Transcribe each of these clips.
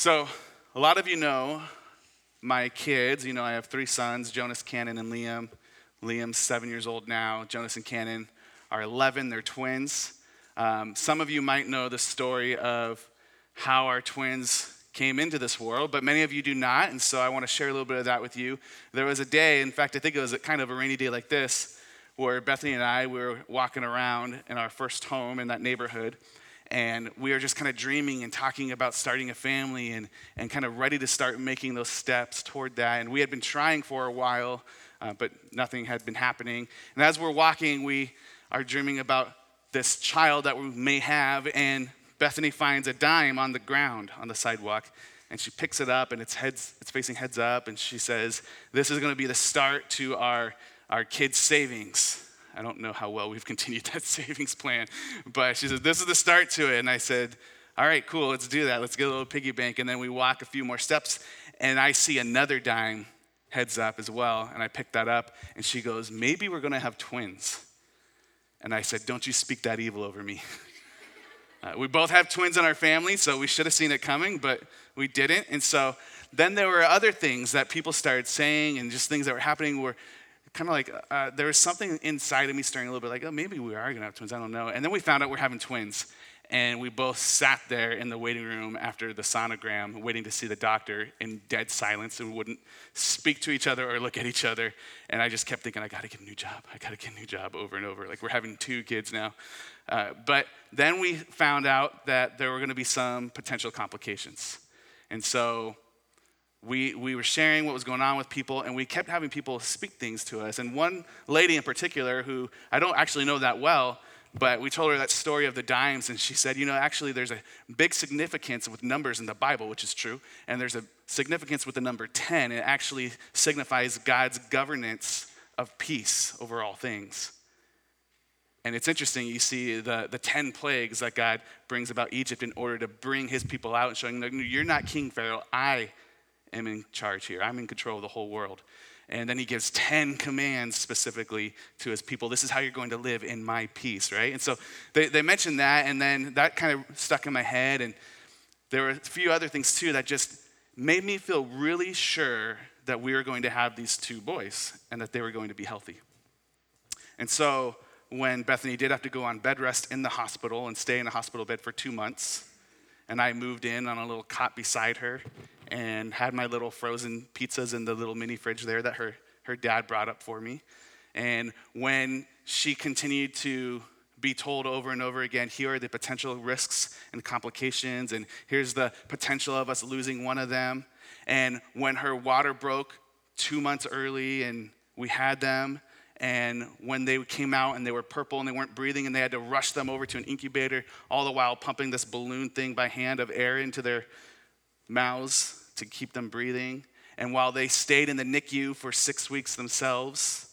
So, a lot of you know my kids. You know, I have three sons Jonas, Cannon, and Liam. Liam's seven years old now. Jonas and Cannon are 11, they're twins. Um, some of you might know the story of how our twins came into this world, but many of you do not, and so I want to share a little bit of that with you. There was a day, in fact, I think it was kind of a rainy day like this, where Bethany and I we were walking around in our first home in that neighborhood, and we are just kind of dreaming and talking about starting a family and, and kind of ready to start making those steps toward that. And we had been trying for a while, uh, but nothing had been happening. And as we're walking, we are dreaming about this child that we may have, and Bethany finds a dime on the ground on the sidewalk, and she picks it up, and it's heads, it's facing heads up, and she says, "This is going to be the start to our our kids' savings." I don't know how well we've continued that savings plan, but she said, "This is the start to it," and I said, "All right, cool, let's do that. Let's get a little piggy bank." And then we walk a few more steps, and I see another dime heads up as well, and I pick that up, and she goes, "Maybe we're going to have twins." And I said, "Don't you speak that evil over me." Uh, we both have twins in our family, so we should have seen it coming, but we didn't. And so then there were other things that people started saying and just things that were happening where kind of like uh, there was something inside of me stirring a little bit like, oh, maybe we are going to have twins. I don't know. And then we found out we're having twins. And we both sat there in the waiting room after the sonogram, waiting to see the doctor in dead silence and wouldn't speak to each other or look at each other. And I just kept thinking, I gotta get a new job. I gotta get a new job over and over. Like we're having two kids now. Uh, but then we found out that there were gonna be some potential complications. And so we, we were sharing what was going on with people, and we kept having people speak things to us. And one lady in particular, who I don't actually know that well, but we told her that story of the dimes, and she said, You know, actually, there's a big significance with numbers in the Bible, which is true, and there's a significance with the number 10. It actually signifies God's governance of peace over all things. And it's interesting, you see the, the 10 plagues that God brings about Egypt in order to bring his people out and showing You're not King Pharaoh, I am in charge here, I'm in control of the whole world. And then he gives 10 commands specifically to his people. This is how you're going to live in my peace, right? And so they, they mentioned that, and then that kind of stuck in my head. And there were a few other things too that just made me feel really sure that we were going to have these two boys and that they were going to be healthy. And so when Bethany did have to go on bed rest in the hospital and stay in a hospital bed for two months, and I moved in on a little cot beside her and had my little frozen pizzas in the little mini fridge there that her, her dad brought up for me. And when she continued to be told over and over again, here are the potential risks and complications, and here's the potential of us losing one of them. And when her water broke two months early and we had them, and when they came out and they were purple and they weren't breathing and they had to rush them over to an incubator, all the while pumping this balloon thing by hand of air into their mouths to keep them breathing. And while they stayed in the NICU for six weeks themselves,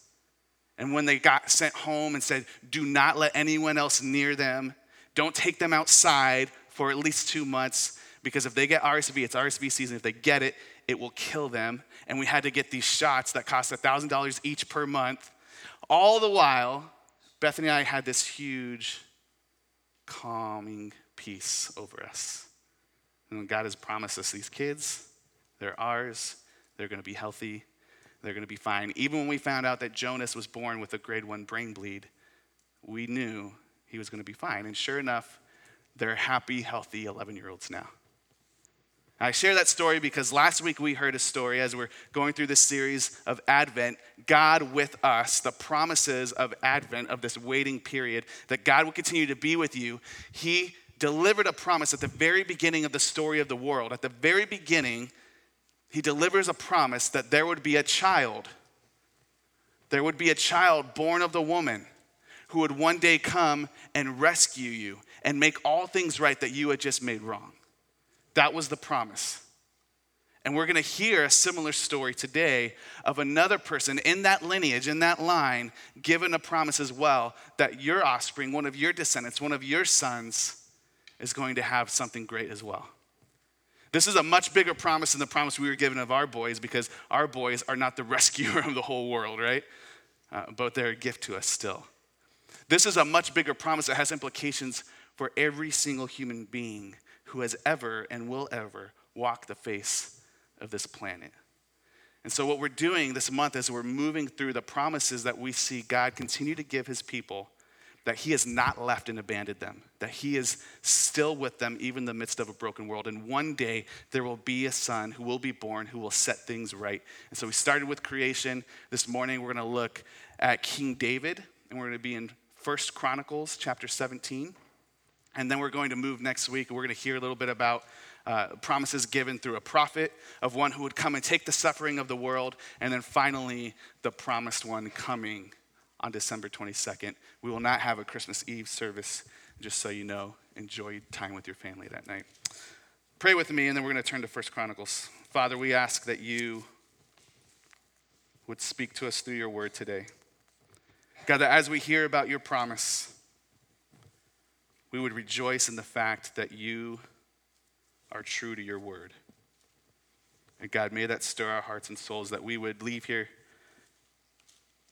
and when they got sent home and said, Do not let anyone else near them, don't take them outside for at least two months, because if they get RSV, it's RSV season. If they get it, it will kill them. And we had to get these shots that cost $1,000 each per month. All the while, Bethany and I had this huge, calming peace over us. And God has promised us these kids, they're ours. They're going to be healthy. They're going to be fine. Even when we found out that Jonas was born with a grade one brain bleed, we knew he was going to be fine. And sure enough, they're happy, healthy 11 year olds now. I share that story because last week we heard a story as we're going through this series of Advent, God with us, the promises of Advent, of this waiting period, that God will continue to be with you. He delivered a promise at the very beginning of the story of the world. At the very beginning, he delivers a promise that there would be a child. There would be a child born of the woman who would one day come and rescue you and make all things right that you had just made wrong. That was the promise. And we're going to hear a similar story today of another person in that lineage, in that line, given a promise as well that your offspring, one of your descendants, one of your sons, is going to have something great as well. This is a much bigger promise than the promise we were given of our boys because our boys are not the rescuer of the whole world, right? Uh, but they're a gift to us still. This is a much bigger promise that has implications for every single human being who has ever and will ever walk the face of this planet. And so, what we're doing this month is we're moving through the promises that we see God continue to give his people that he has not left and abandoned them, that he is still with them even in the midst of a broken world. And one day there will be a son who will be born who will set things right. And so we started with creation. This morning we're going to look at King David, and we're going to be in First Chronicles chapter 17. And then we're going to move next week, we're going to hear a little bit about uh, promises given through a prophet of one who would come and take the suffering of the world, and then finally the promised one coming on December 22nd. We will not have a Christmas Eve service, just so you know. Enjoy time with your family that night. Pray with me, and then we're going to turn to First Chronicles. Father, we ask that you would speak to us through your word today. God, that as we hear about your promise, we would rejoice in the fact that you are true to your word. And God, may that stir our hearts and souls that we would leave here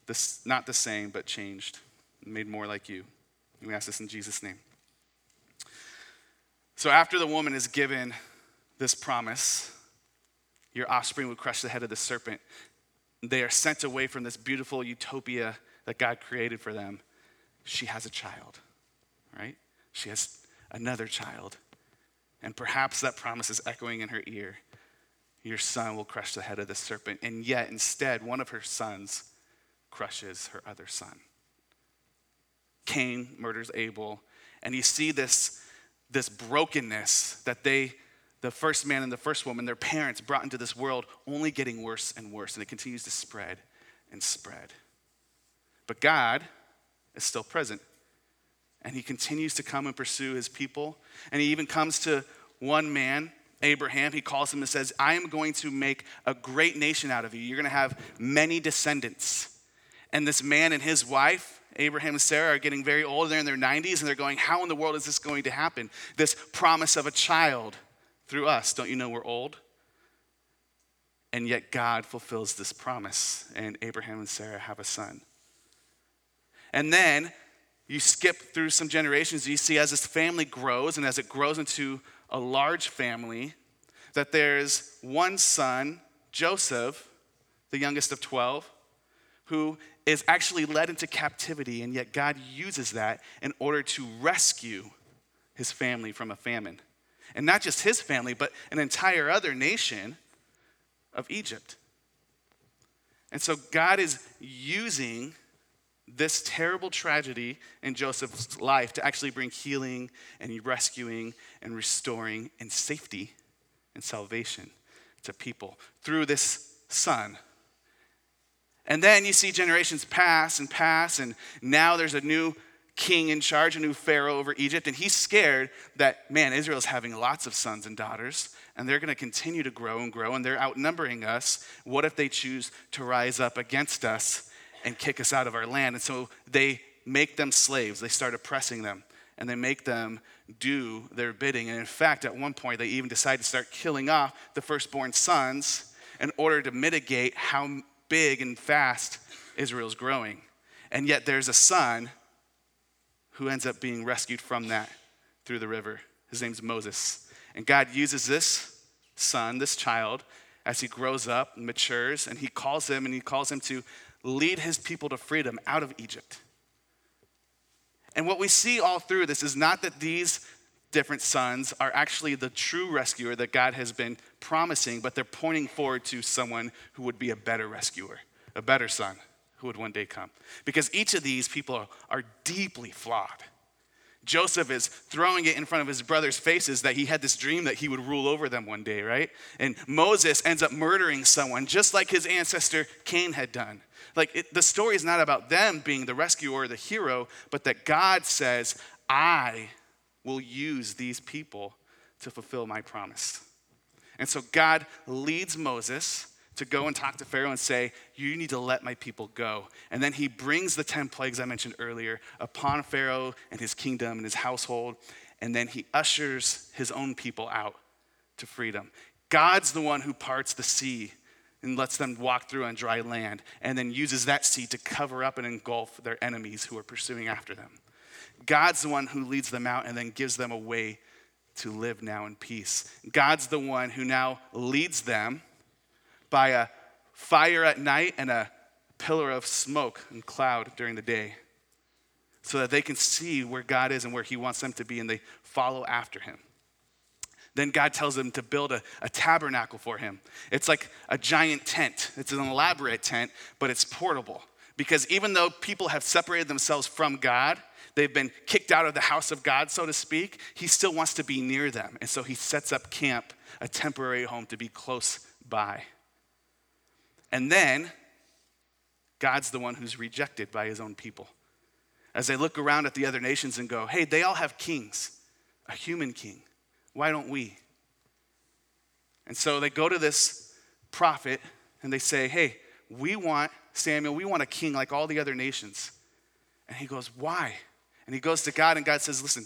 this, not the same, but changed, made more like you. And we ask this in Jesus' name. So after the woman is given this promise, your offspring would crush the head of the serpent. They are sent away from this beautiful utopia that God created for them. She has a child, right? She has another child. And perhaps that promise is echoing in her ear. Your son will crush the head of the serpent. And yet, instead, one of her sons crushes her other son. Cain murders Abel, and you see this, this brokenness that they, the first man and the first woman, their parents brought into this world, only getting worse and worse, and it continues to spread and spread. But God is still present, and He continues to come and pursue His people, and He even comes to one man Abraham, he calls him and says, I am going to make a great nation out of you. You're going to have many descendants. And this man and his wife, Abraham and Sarah, are getting very old. They're in their 90s and they're going, How in the world is this going to happen? This promise of a child through us. Don't you know we're old? And yet God fulfills this promise, and Abraham and Sarah have a son. And then you skip through some generations, you see as this family grows and as it grows into a large family, that there's one son, Joseph, the youngest of 12, who is actually led into captivity, and yet God uses that in order to rescue his family from a famine. And not just his family, but an entire other nation of Egypt. And so God is using this terrible tragedy in Joseph's life to actually bring healing and rescuing and restoring and safety and salvation to people through this son and then you see generations pass and pass, and now there's a new king in charge, a new pharaoh over Egypt, and he's scared that, man, Israel's having lots of sons and daughters, and they're going to continue to grow and grow, and they're outnumbering us. What if they choose to rise up against us and kick us out of our land? And so they make them slaves, they start oppressing them, and they make them do their bidding. And in fact, at one point, they even decide to start killing off the firstborn sons in order to mitigate how big and fast Israel's growing. And yet there's a son who ends up being rescued from that through the river. His name's Moses. And God uses this son, this child, as he grows up and matures, and he calls him and he calls him to lead his people to freedom out of Egypt. And what we see all through this is not that these different sons are actually the true rescuer that God has been promising, but they're pointing forward to someone who would be a better rescuer, a better son who would one day come. Because each of these people are, deeply flawed. Joseph is throwing it in front of his brothers' faces that he had this dream that he would rule over them one day, right? And Moses ends up murdering someone just like his ancestor Cain had done. Like it, the story is not about them being the rescuer or the hero, but that God says, I will use these people to fulfill my promise. And so God leads Moses to go and talk to Pharaoh and say, You need to let my people go. And then he brings the 10 plagues I mentioned earlier upon Pharaoh and his kingdom and his household. And then he ushers his own people out to freedom. God's the one who parts the sea and lets them walk through on dry land and then uses that sea to cover up and engulf their enemies who are pursuing after them. God's the one who leads them out and then gives them a way to live now in peace. God's the one who now leads them by a fire at night and a pillar of smoke and cloud during the day so that they can see where God is and where He wants them to be and they follow after Him. Then God tells them to build a, a, tabernacle for him. It's like a giant tent. It's an elaborate tent, but it's portable. Because even though people have separated themselves from God, they've been kicked out of the house of God, so to speak, he still wants to be near them. And so he sets up camp, a temporary home to be close by. And then God's the one who's rejected by his own people. As they look around at the other nations and go, hey, they all have kings, a human king. Why don't we? And so they go to this prophet and they say, Hey, we want, Samuel, we want a king like all the other nations. And he goes, Why? And he goes to God, and God says, Listen,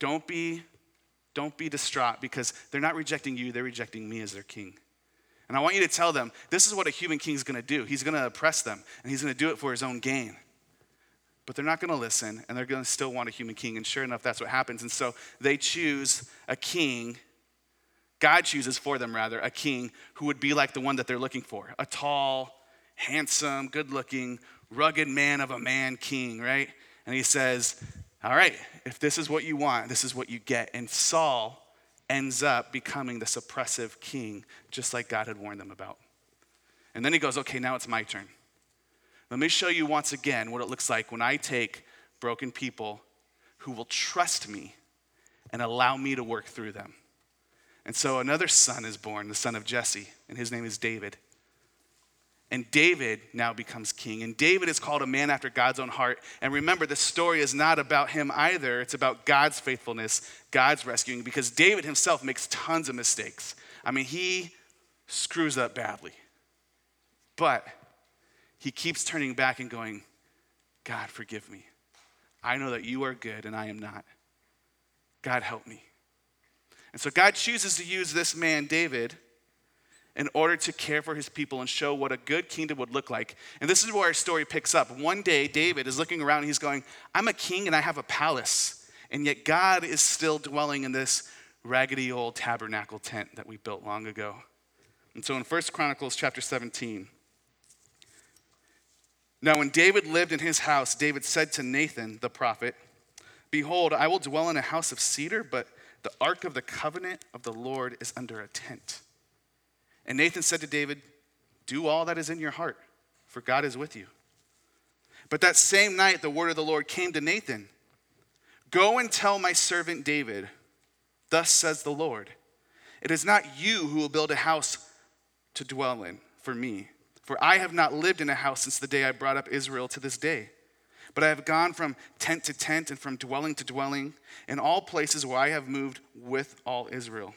don't be, don't be distraught because they're not rejecting you, they're rejecting me as their king. And I want you to tell them this is what a human king is going to do. He's going to oppress them, and he's going to do it for his own gain but they're not going to listen and they're going to still want a human king. And sure enough, that's what happens. And so they choose a king. God chooses for them, rather, a king who would be like the one that they're looking for a tall, handsome, good looking, rugged man of a man king, right? And he says, All right, if this is what you want, this is what you get. And Saul ends up becoming the suppressive king, just like God had warned them about. And then he goes, Okay, now it's my turn. Let me show you once again what it looks like when I take broken people who will trust me and allow me to work through them. And so another son is born, the son of Jesse, and his name is David. And David now becomes king. And David is called a man after God's own heart. And remember, the story is not about him either. It's about God's faithfulness, God's rescuing, because David himself makes tons of mistakes. I mean, he screws up badly. But he keeps turning back and going, God, forgive me. I know that you are good and I am not. God, help me. And so God chooses to use this man, David, in order to care for his people and show what a good kingdom would look like. And this is where our story picks up. One day, David is looking around and he's going, I'm a king and I have a palace. And yet, God is still dwelling in this raggedy old tabernacle tent that we built long ago. And so in 1 Chronicles chapter 17, now, when David lived in his house, David said to Nathan the prophet, Behold, I will dwell in a house of cedar, but the ark of the covenant of the Lord is under a tent. And Nathan said to David, Do all that is in your heart, for God is with you. But that same night, the word of the Lord came to Nathan Go and tell my servant David, Thus says the Lord, It is not you who will build a house to dwell in for me for I have not lived in a house since the day I brought up Israel to this day. But I have gone from tent to tent and from dwelling to dwelling in all places where I have moved with all Israel.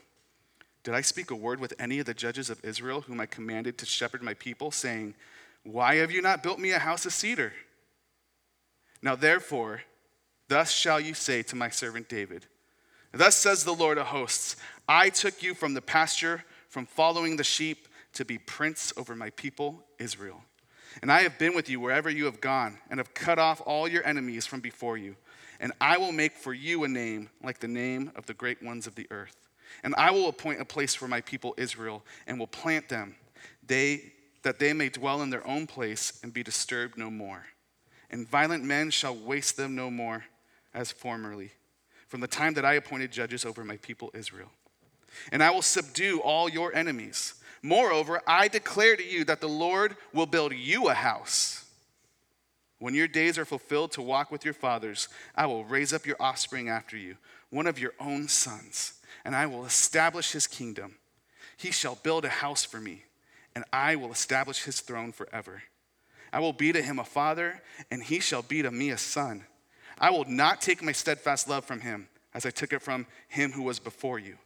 Did I speak a word with any of the judges of Israel, whom I commanded to shepherd my people, saying, Why have you not built me a house of cedar? Now therefore, thus shall you say to my servant David, Thus says the Lord of hosts, I took you from the pasture, from following the sheep to be prince over my people, Israel. And I have been with you wherever you have gone, and have cut off all your enemies from before you. And I will make for you a name like the name of the great ones of the earth. And I will appoint a place for my people Israel, and will plant them, they, that they may dwell in their own place and be disturbed no more. And violent men shall waste them no more as formerly, from the time that I appointed judges over my people Israel. And I will subdue all your enemies Moreover, I declare to you that the Lord will build you a house. When your days are fulfilled to walk with your fathers, I will raise up your offspring after you, one of your own sons, and I will establish his kingdom. He shall build a house for me, and I will establish his throne forever. I will be to him a father, and he shall be to me a son. I will not take my steadfast love from him, as I took it from him who was before you,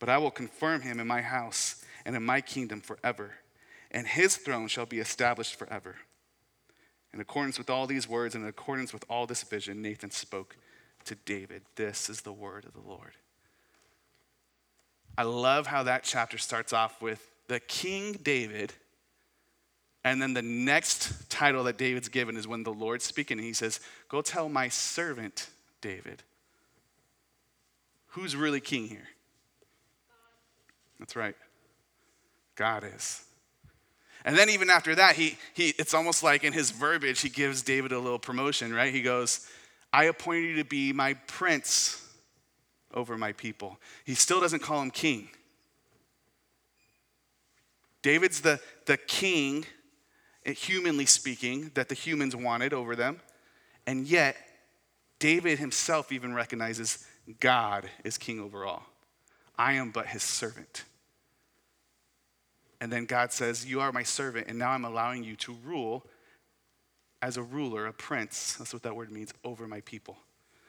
but I will confirm him in my house and in my kingdom forever, and his throne shall be established forever. In accordance with all these words and in accordance with all this vision, Nathan spoke to David. This is the word of the Lord. I love how that chapter starts off with the King David. And then the next title that David's given is when the Lord's speaking, and he says, Go tell my servant David. Who's really king here? That's right. God is. And then even after that, he, he, it's almost like in his verbiage, he gives David a little promotion, right? He goes, I appoint you to be my prince over my people. He still doesn't call him king. David's the, the king, eh, humanly speaking, that the humans wanted over them. And yet, David himself even recognizes God is king over all. I am but his servant. And then God says, You are my servant, and now I'm allowing you to rule as a ruler, a prince. That's what that word means over my people.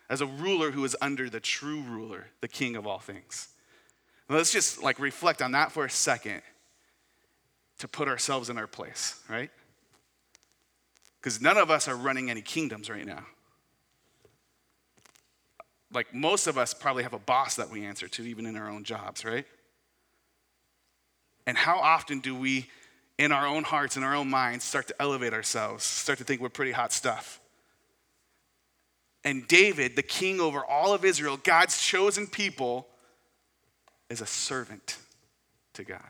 As a ruler who is under the true ruler, the king of all things. let's just like reflect on that for a second to put ourselves in our place, right? Because none of us are running any kingdoms right now. Like most of us probably have a boss that we answer to, even in our own jobs, right? And how often do we, in our own hearts, in our own minds, start to elevate ourselves, start to think we're pretty hot stuff? And David, the king over all of Israel, God's chosen people, is a servant to God.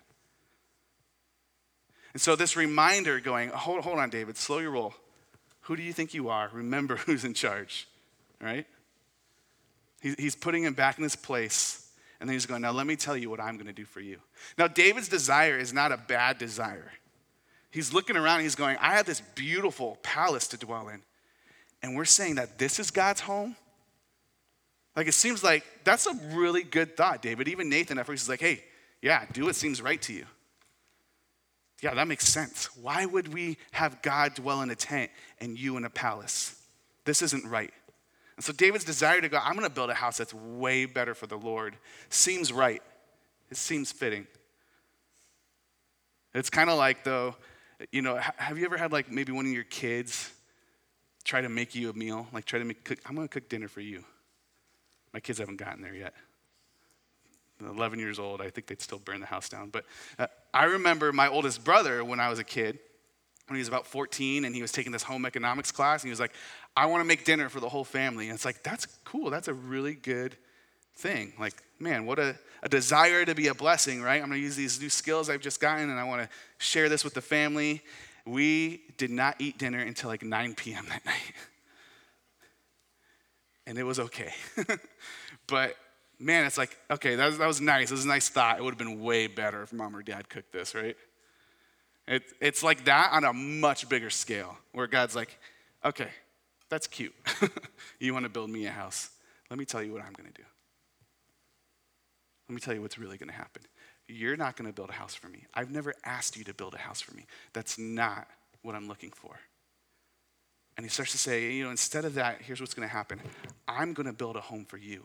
And so, this reminder going, hold, hold on, David, slow your roll. Who do you think you are? Remember who's in charge, right? he's putting him back in his place and then he's going, Now let me tell you what I'm going to do for you. Now, David's desire is not a bad desire. He's looking around he's going, I have this beautiful palace to dwell in. And we're saying that this is God's home? Like, it seems like that's a really good thought, David. Even Nathan at first is like, Hey, yeah, do what seems right to you. Yeah, that makes sense. Why would we have God dwell in a tent and you in a palace? This isn't right. And so David's desire to go, I'm going to build a house that's way better for the Lord, seems right. It seems fitting. It's kind of like, though, you know, have you ever had like maybe one of your kids try to make you a meal? Like, try to make, cook, I'm going to cook dinner for you. My kids haven't gotten there yet. 11 years old, I think they'd still burn the house down. But uh, I remember my oldest brother when I was a kid when he was about 14 and he was taking this home economics class and he was like, I want to make dinner for the whole family. And it's like, that's cool. That's a really good thing. Like, man, what a, a desire to be a blessing, right? I'm going to use these new skills I've just gotten and I want to share this with the family. We did not eat dinner until like 9 p.m. that night. and it was okay. but man, it's like, okay, that was, that was nice. It was a nice thought. It would have been way better if mom or dad cooked this, right? It, it's like that on a much bigger scale, where God's like, okay, that's cute. you want to build me a house. Let me tell you what I'm going to do. Let me tell you what's really going to happen. You're not going to build a house for me. I've never asked you to build a house for me. That's not what I'm looking for. And he starts to say, you know, instead of that, here's what's going to happen I'm going to build a home for you.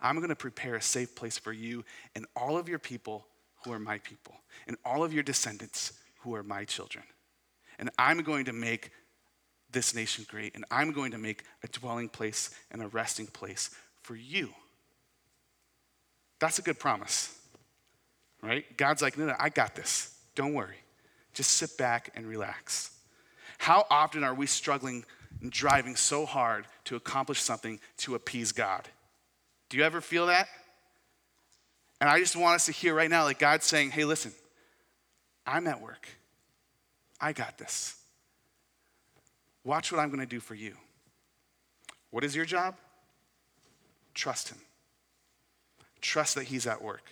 I'm going to prepare a safe place for you and all of your people who are my people, and all of your descendants who are my children. And I'm going to make this nation great, and I'm going to make a dwelling place and a resting place for you. That's a good promise, right? God's like, no, no, I got this. Don't worry. Just sit back and relax. How often are we struggling and driving so hard to accomplish something to appease God? Do you ever feel that? And I just want us to hear right now, like God's saying, hey, listen, I'm at work. I got this. Watch what I'm going to do for you. What is your job? Trust Him. Trust that He's at work.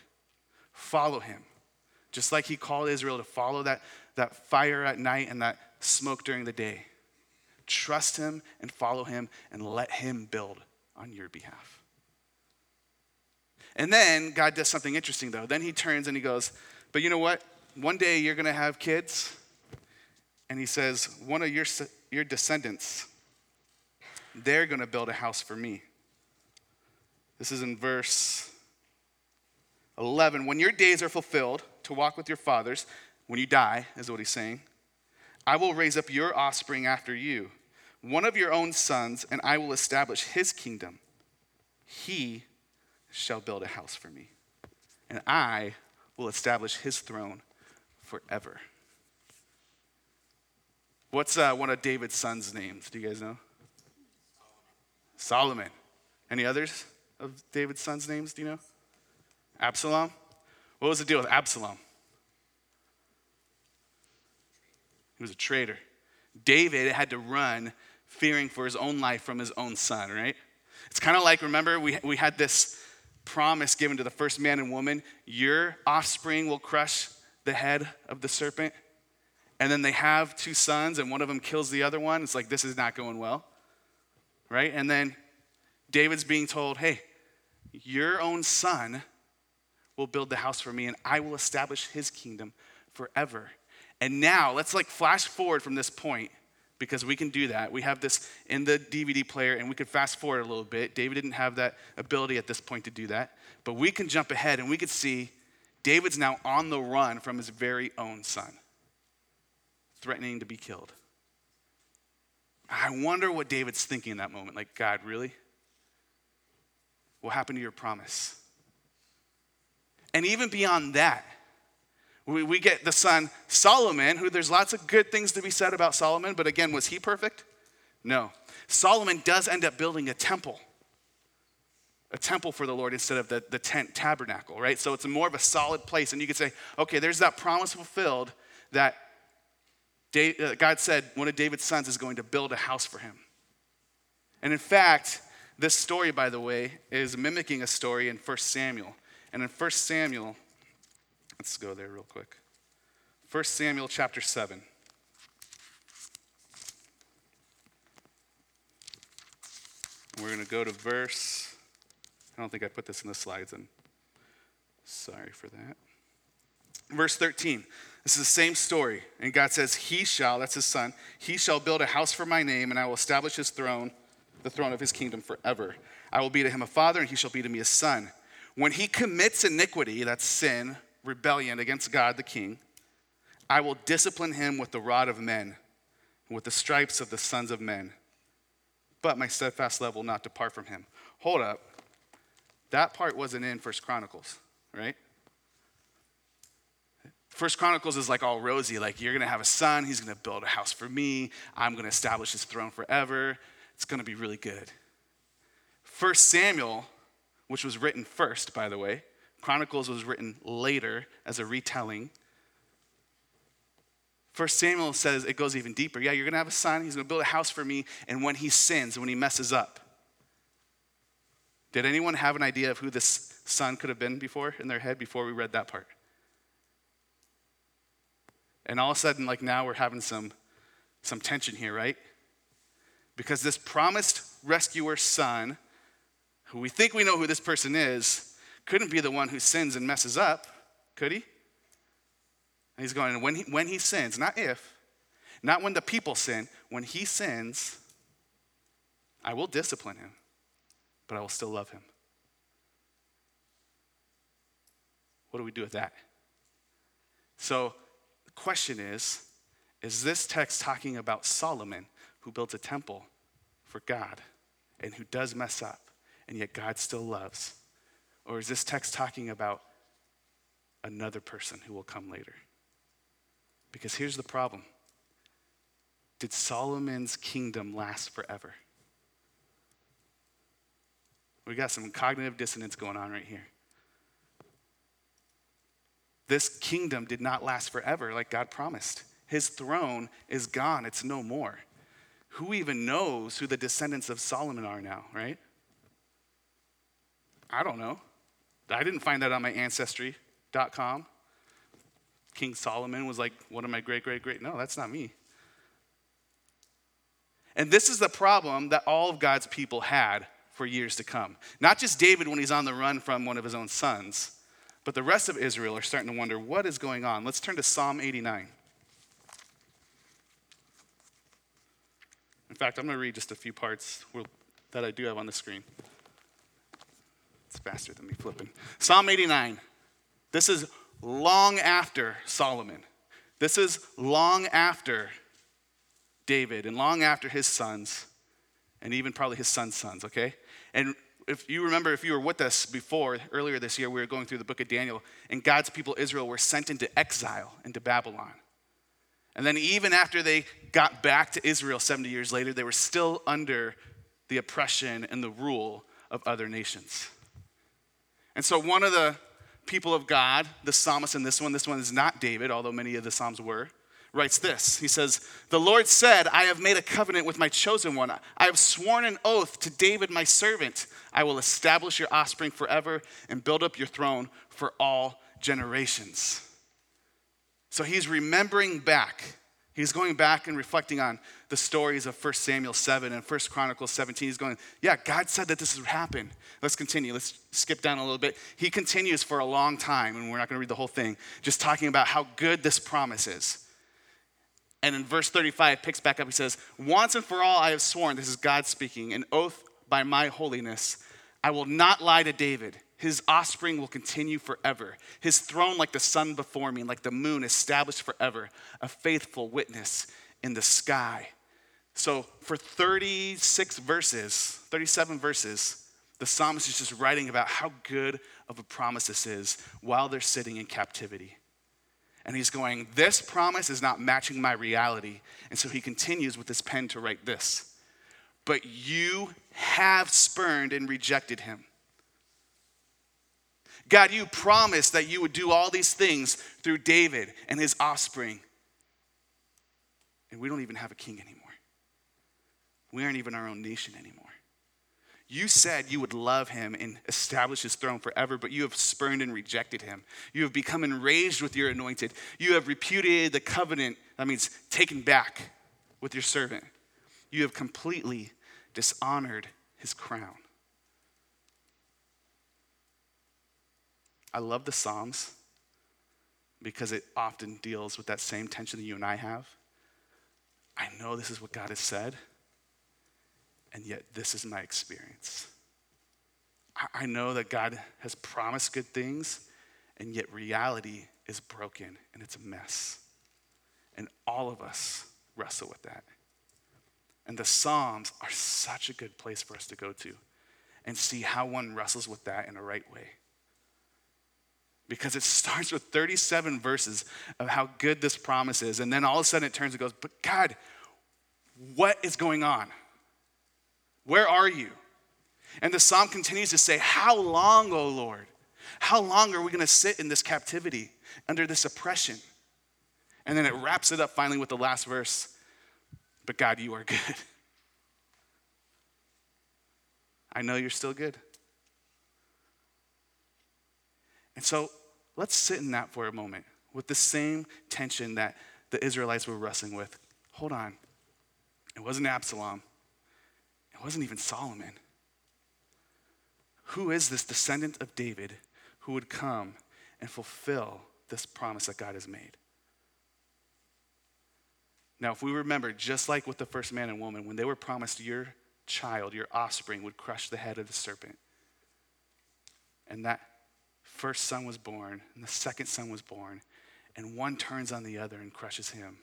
Follow Him. Just like He called Israel to follow that, that fire at night and that smoke during the day. Trust Him and follow Him and let Him build on your behalf. And then God does something interesting, though. Then He turns and He goes, But you know what? One day you're going to have kids. And He says, One of your your descendants, they're going to build a house for me. This is in verse 11. When your days are fulfilled to walk with your fathers, when you die, is what he's saying, I will raise up your offspring after you, one of your own sons, and I will establish his kingdom. He shall build a house for me, and I will establish his throne forever. What's uh, one of David's sons' names? Do you guys know? Solomon. Any others? of David's sons' names? Do you know? Absalom? What was the deal with Absalom? He was a traitor. David had to run fearing for his own life from his own son, right? It's kind of like, remember, we, we had this promise given to the first man and woman your offspring will crush the head of the serpent. And then they have two sons, and one of them kills the other one. It's like, this is not going well, right? And then David's being told, hey, your own son will build the house for me, and I will establish his kingdom forever. And now, let's like flash forward from this point because we can do that. We have this in the DVD player and we could fast forward a little bit. David didn't have that ability at this point to do that, but we can jump ahead and we could see David's now on the run from his very own son, threatening to be killed. I wonder what David's thinking in that moment. Like, God, really? What happened to your promise? And even beyond that, we, we get the son Solomon, who there's lots of good things to be said about Solomon, but again, was he perfect? No. Solomon does end up building a temple, a temple for the Lord instead of the, the tent tabernacle, right? So it's more of a solid place. And you could say, okay, there's that promise fulfilled that uh, God said one of David's sons is going to build a house for him. And in fact, this story, by the way, is mimicking a story in 1 Samuel. And in 1 Samuel, let's go there real quick. 1 Samuel chapter 7. We're going to go to verse, I don't think I put this in the slides, and sorry for that. Verse 13. This is the same story. And God says, He shall, that's his son, he shall build a house for my name, and I will establish his throne, the throne of his kingdom forever. I will be to him a father, and he shall be to me a son. When he commits iniquity, that's sin, rebellion against God the king, I will discipline him with the rod of men, with the stripes of the sons of men. But my steadfast love will not depart from him. Hold up. That part wasn't in First Chronicles, right? First Chronicles is like all rosy, like you're gonna have a son, he's gonna build a house for me, I'm gonna establish his throne forever. It's gonna be really good. First Samuel which was written first, by the way. Chronicles was written later as a retelling. First Samuel says it goes even deeper. Yeah, you're to have a son. He's to build a house for me. And when he sins, when he messes up, did anyone have an idea of who this son could have been before in their head before we read that part? And all of a sudden, like now, we're having some, some tension here, right? Because this promised rescuer son who we think we know who this person is, couldn't be the one who sins and messes up, could he? And he's going, when he, when he sins, not if, not when the people sin, when he sins, I will discipline him, but I will still love him. What do we do with that? So the question is is this text talking about Solomon who built a temple for God and who does mess up? and yet God still loves? Or is this text talking about another person who will come later? Because here's the problem Did Solomon's kingdom last forever? We got some cognitive dissonance going on right here. This kingdom did not last forever like God promised. His throne is gone, it's no more. Who even knows who the descendants of Solomon are now, right? I don't know. I didn't find that on my ancestry.com. King Solomon was like one of my great, great, great. No, that's not me. And this is the problem that all of God's people had for years to come. Not just David when he's on the run from one of his own sons, but the rest of Israel are starting to wonder what is going on. Let's turn to Psalm 89. In fact, I'm going to read just a few parts that I do have on the screen. It's faster than me flipping. Psalm 89. This is long after Solomon. This is long after David and long after his sons, and even probably his son's sons, okay? And if you remember, if you were with us before, earlier this year, we were going through the book of Daniel, and God's people, Israel, were sent into exile into Babylon. And then, even after they got back to Israel 70 years later, they were still under the oppression and the rule of other nations. And so, one of the people of God, the psalmist in this one, this one is not David, although many of the psalms were, writes this. He says, The Lord said, I have made a covenant with my chosen one. I have sworn an oath to David, my servant. I will establish your offspring forever and build up your throne for all generations. So he's remembering back. He's going back and reflecting on the stories of 1 Samuel 7 and 1 Chronicles 17. He's going, Yeah, God said that this would happen. Let's continue. Let's skip down a little bit. He continues for a long time, and we're not going to read the whole thing, just talking about how good this promise is. And in verse 35, picks back up. He says, Once and for all I have sworn, this is God speaking, an oath by my holiness. I will not lie to David. His offspring will continue forever. His throne, like the sun before me, like the moon, established forever, a faithful witness in the sky. So, for 36 verses, 37 verses, the psalmist is just writing about how good of a promise this is while they're sitting in captivity. And he's going, This promise is not matching my reality. And so he continues with his pen to write this But you have spurned and rejected him. God, you promised that you would do all these things through David and his offspring. And we don't even have a king anymore. We aren't even our own nation anymore. You said you would love him and establish his throne forever, but you have spurned and rejected him. You have become enraged with your anointed. You have repudiated the covenant, that means taken back with your servant. You have completely dishonored his crown. I love the Psalms because it often deals with that same tension that you and I have. I know this is what God has said and yet this is my experience. I know that God has promised good things, and yet reality is broken and it's a mess. And all of us wrestle with that. And the Psalms are such a good place for us to go to and see how one wrestles with that in a right way. Because it starts with 37 verses of how good this promise is, and then all of a sudden it turns and goes, But God, what is going on? Where are you? And the psalm continues to say, How long, O Lord? How long are we going to sit in this captivity under this oppression? And then it wraps it up finally with the last verse But God, you are good. I know you're still good. And so let's sit in that for a moment with the same tension that the Israelites were wrestling with. Hold on. It wasn't Absalom. It wasn't even Solomon. Who is this descendant of David who would come and fulfill this promise that God has made? Now, if we remember, just like with the first man and woman, when they were promised your child, your offspring, would crush the head of the serpent, and that first son was born, and the second son was born, and one turns on the other and crushes him,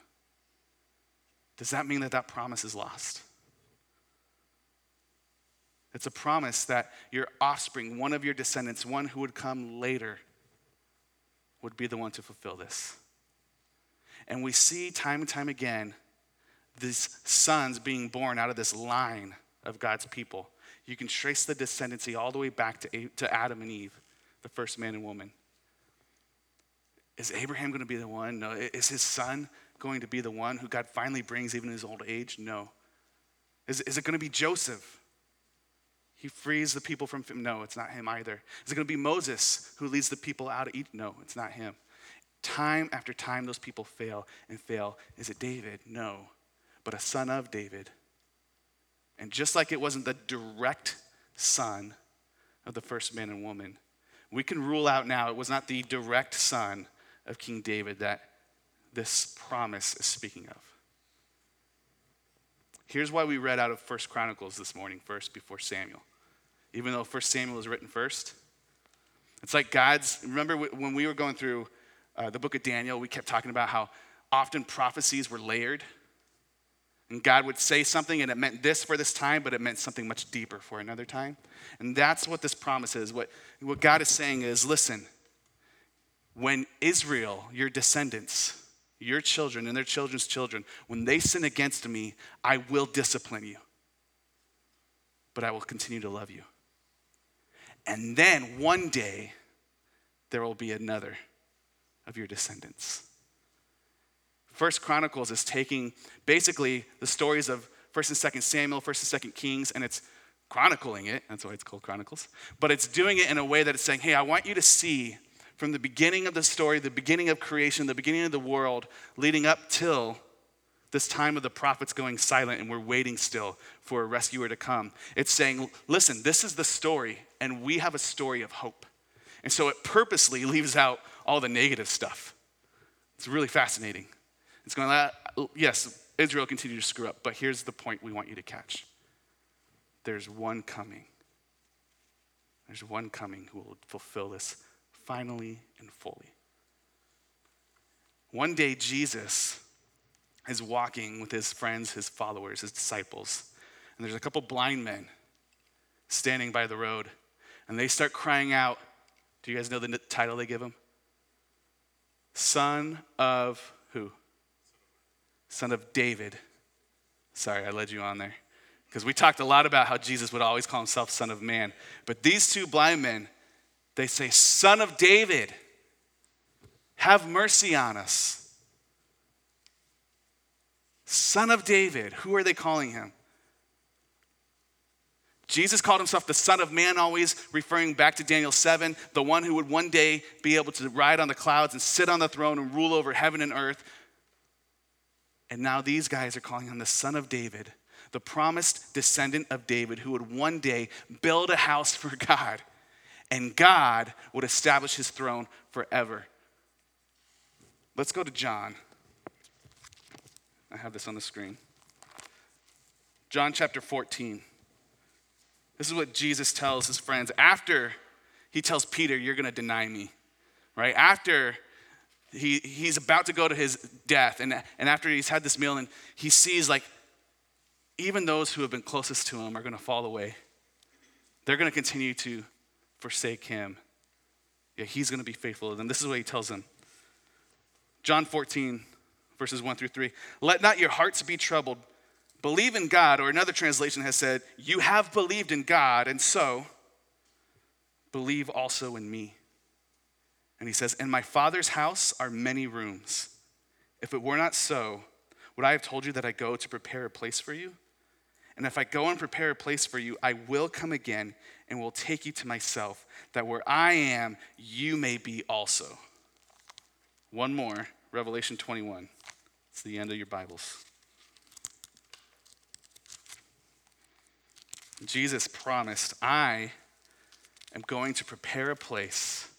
does that mean that that promise is lost? It's a promise that your offspring, one of your descendants, one who would come later, would be the one to fulfill this. And we see time and time again these sons being born out of this line of God's people. You can trace the descendancy all the way back to, to Adam and Eve, the first man and woman. Is Abraham going to be the one? No. Is his son going to be the one who God finally brings even in his old age? No. Is, is it going to be Joseph? He frees the people from, no, it's not him either. Is it going to be Moses who leads the people out of Egypt? No, it's not him. Time after time, those people fail and fail. Is it David? No, but a son of David. And just like it wasn't the direct son of the first man and woman, we can rule out now it was not the direct son of King David that this promise is speaking of. Here's why we read out of First Chronicles this morning first before Samuel. Even though First Samuel is written first. It's like God's, remember when we were going through uh, the book of Daniel, we kept talking about how often prophecies were layered. And God would say something and it meant this for this time, but it meant something much deeper for another time. And that's what this promise is. What, what God is saying is listen, when Israel, your descendants, your children and their children's children, when they sin against me, I will discipline you. But I will continue to love you. And then one day, there will be another of your descendants. First Chronicles is taking basically the stories of First and Second Samuel, First and Second Kings, and it's chronicling it. That's why it's called Chronicles. But it's doing it in a way that it's saying, hey, I want you to see from the beginning of the story, the beginning of creation, the beginning of the world, leading up till this time of the prophets going silent and we're waiting still for a rescuer to come. It's saying, listen, this is the story, and we have a story of hope. And so it purposely leaves out all the negative stuff. It's really fascinating. It's going, uh, yes, Israel continued to screw up, but here's the point we want you to catch there's one coming. There's one coming who will fulfill this finally and fully. One day, Jesus is walking with his friends, his followers, his disciples, and there's a couple blind men standing by the road, and they start crying out. Do you guys know the title they give him? Son of who? Son of David. Sorry, I led you on there. Because we talked a lot about how Jesus would always call himself Son of Man. But these two blind men, they say, Son of David, have mercy on us. Son of David, who are they calling him? Jesus called himself the Son of Man, always referring back to Daniel 7, the one who would one day be able to ride on the clouds and sit on the throne and rule over heaven and earth. And now these guys are calling him the Son of David, the promised descendant of David who would one day build a house for God, and God would establish his throne forever. Let's go to John. I have this on the screen. John chapter 14. This is what Jesus tells his friends after he tells Peter, You're going to deny me, right? After he, he's about to go to his death, and, and after he's had this meal, and he sees like even those who have been closest to him are going to fall away. They're going to continue to forsake him. Yeah, he's going to be faithful to them. This is what he tells them. John 14, verses 1 through 3. Let not your hearts be troubled. Believe in God, or another translation has said, You have believed in God, and so believe also in me. And he says, In my Father's house are many rooms. If it were not so, would I have told you that I go to prepare a place for you? And if I go and prepare a place for you, I will come again and will take you to myself, that where I am, you may be also. One more, Revelation 21. It's the end of your Bibles. Jesus promised, I am going to prepare a place,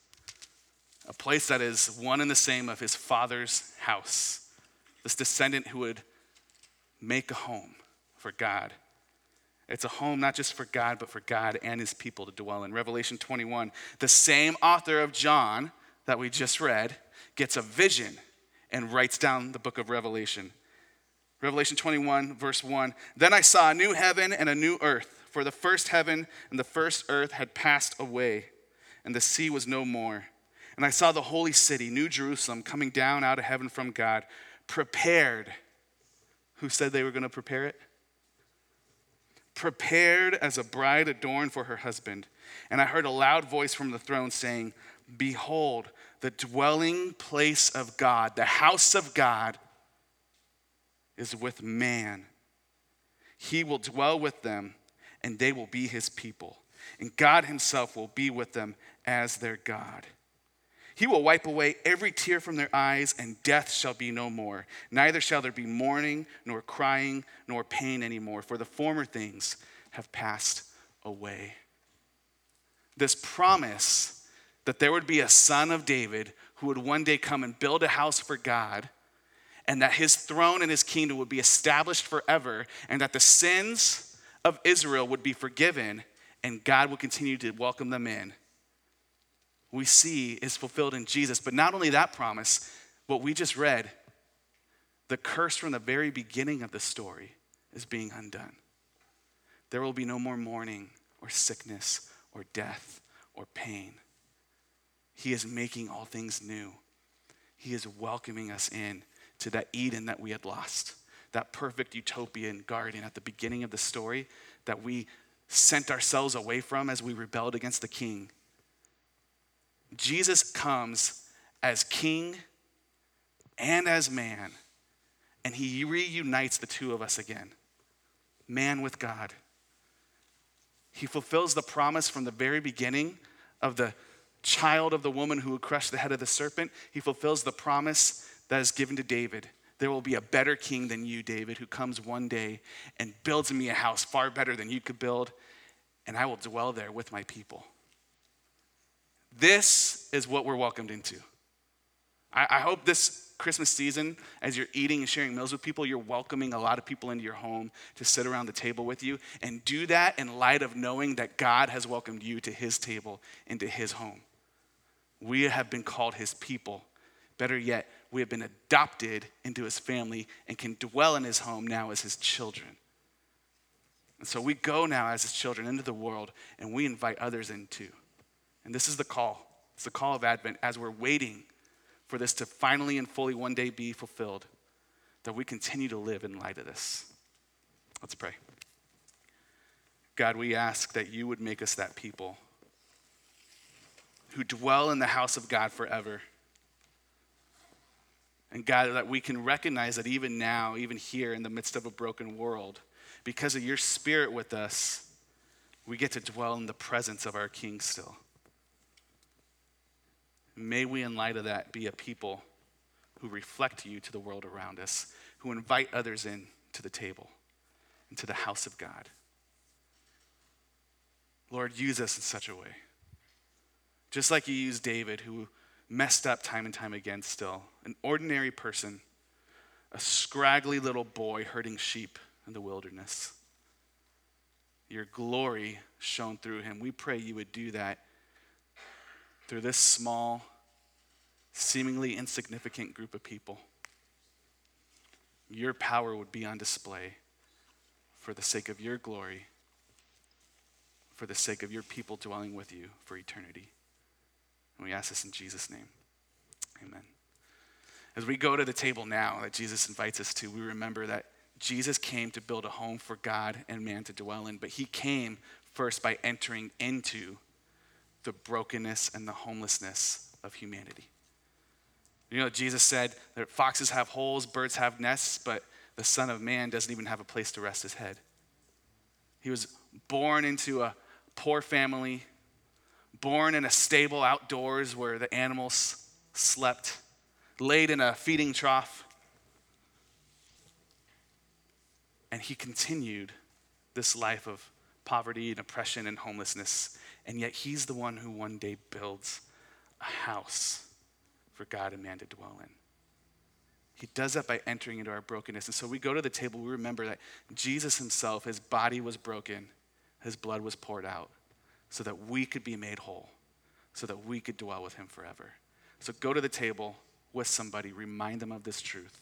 a place that is one and the same of his father's house. This descendant who would make a home for God. It's a home not just for God, but for God and his people to dwell in. Revelation 21, the same author of John that we just read gets a vision and writes down the book of Revelation. Revelation 21, verse 1 Then I saw a new heaven and a new earth, for the first heaven and the first earth had passed away, and the sea was no more. And I saw the holy city, New Jerusalem, coming down out of heaven from God, prepared. Who said they were going to prepare it? Prepared as a bride adorned for her husband. And I heard a loud voice from the throne saying, Behold, the dwelling place of God, the house of God, is with man. He will dwell with them, and they will be his people. And God himself will be with them as their God. He will wipe away every tear from their eyes, and death shall be no more. Neither shall there be mourning, nor crying, nor pain anymore, for the former things have passed away. This promise that there would be a son of David who would one day come and build a house for God, and that his throne and his kingdom would be established forever, and that the sins of Israel would be forgiven, and God would continue to welcome them in. We see is fulfilled in Jesus. But not only that promise, what we just read, the curse from the very beginning of the story is being undone. There will be no more mourning or sickness or death or pain. He is making all things new. He is welcoming us in to that Eden that we had lost, that perfect utopian garden at the beginning of the story that we sent ourselves away from as we rebelled against the king. Jesus comes as king and as man, and he reunites the two of us again man with God. He fulfills the promise from the very beginning of the child of the woman who would crush the head of the serpent. He fulfills the promise that is given to David. There will be a better king than you, David, who comes one day and builds me a house far better than you could build, and I will dwell there with my people. This is what we're welcomed into. I, I hope this Christmas season, as you're eating and sharing meals with people, you're welcoming a lot of people into your home to sit around the table with you. And do that in light of knowing that God has welcomed you to his table, into his home. We have been called his people. Better yet, we have been adopted into his family and can dwell in his home now as his children. And so we go now as his children into the world and we invite others in too. And this is the call. It's the call of Advent as we're waiting for this to finally and fully one day be fulfilled, that we continue to live in light of this. Let's pray. God, we ask that you would make us that people who dwell in the house of God forever. And God, that we can recognize that even now, even here in the midst of a broken world, because of your spirit with us, we get to dwell in the presence of our King still. May we, in light of that, be a people who reflect you to the world around us, who invite others in to the table, into the house of God. Lord, use us in such a way. Just like you used David, who messed up time and time again still, an ordinary person, a scraggly little boy herding sheep in the wilderness. Your glory shone through him. We pray you would do that through this small, seemingly insignificant group of people. Your power would be on display for the sake of your glory, for the sake of your people dwelling with you for eternity. And we ask this in Jesus' name. Amen. As we go to the table now that Jesus invites us to, we remember that Jesus came to build a home for God and man to dwell in, but he came first by entering into the brokenness and the homelessness of humanity. You know, Jesus said that foxes have holes, birds have nests, but the Son of Man doesn't even have a place to rest his head. He was born into a poor family, born in a stable outdoors where the animals slept, laid in a feeding trough. And he continued this life of poverty and oppression and homelessness and yet, he's the one who one day builds a house for God and man to dwell in. He does that by entering into our brokenness. And so we go to the table, we remember that Jesus himself, his body was broken, his blood was poured out so that we could be made whole, so that we could dwell with him forever. So go to the table with somebody, remind them of this truth.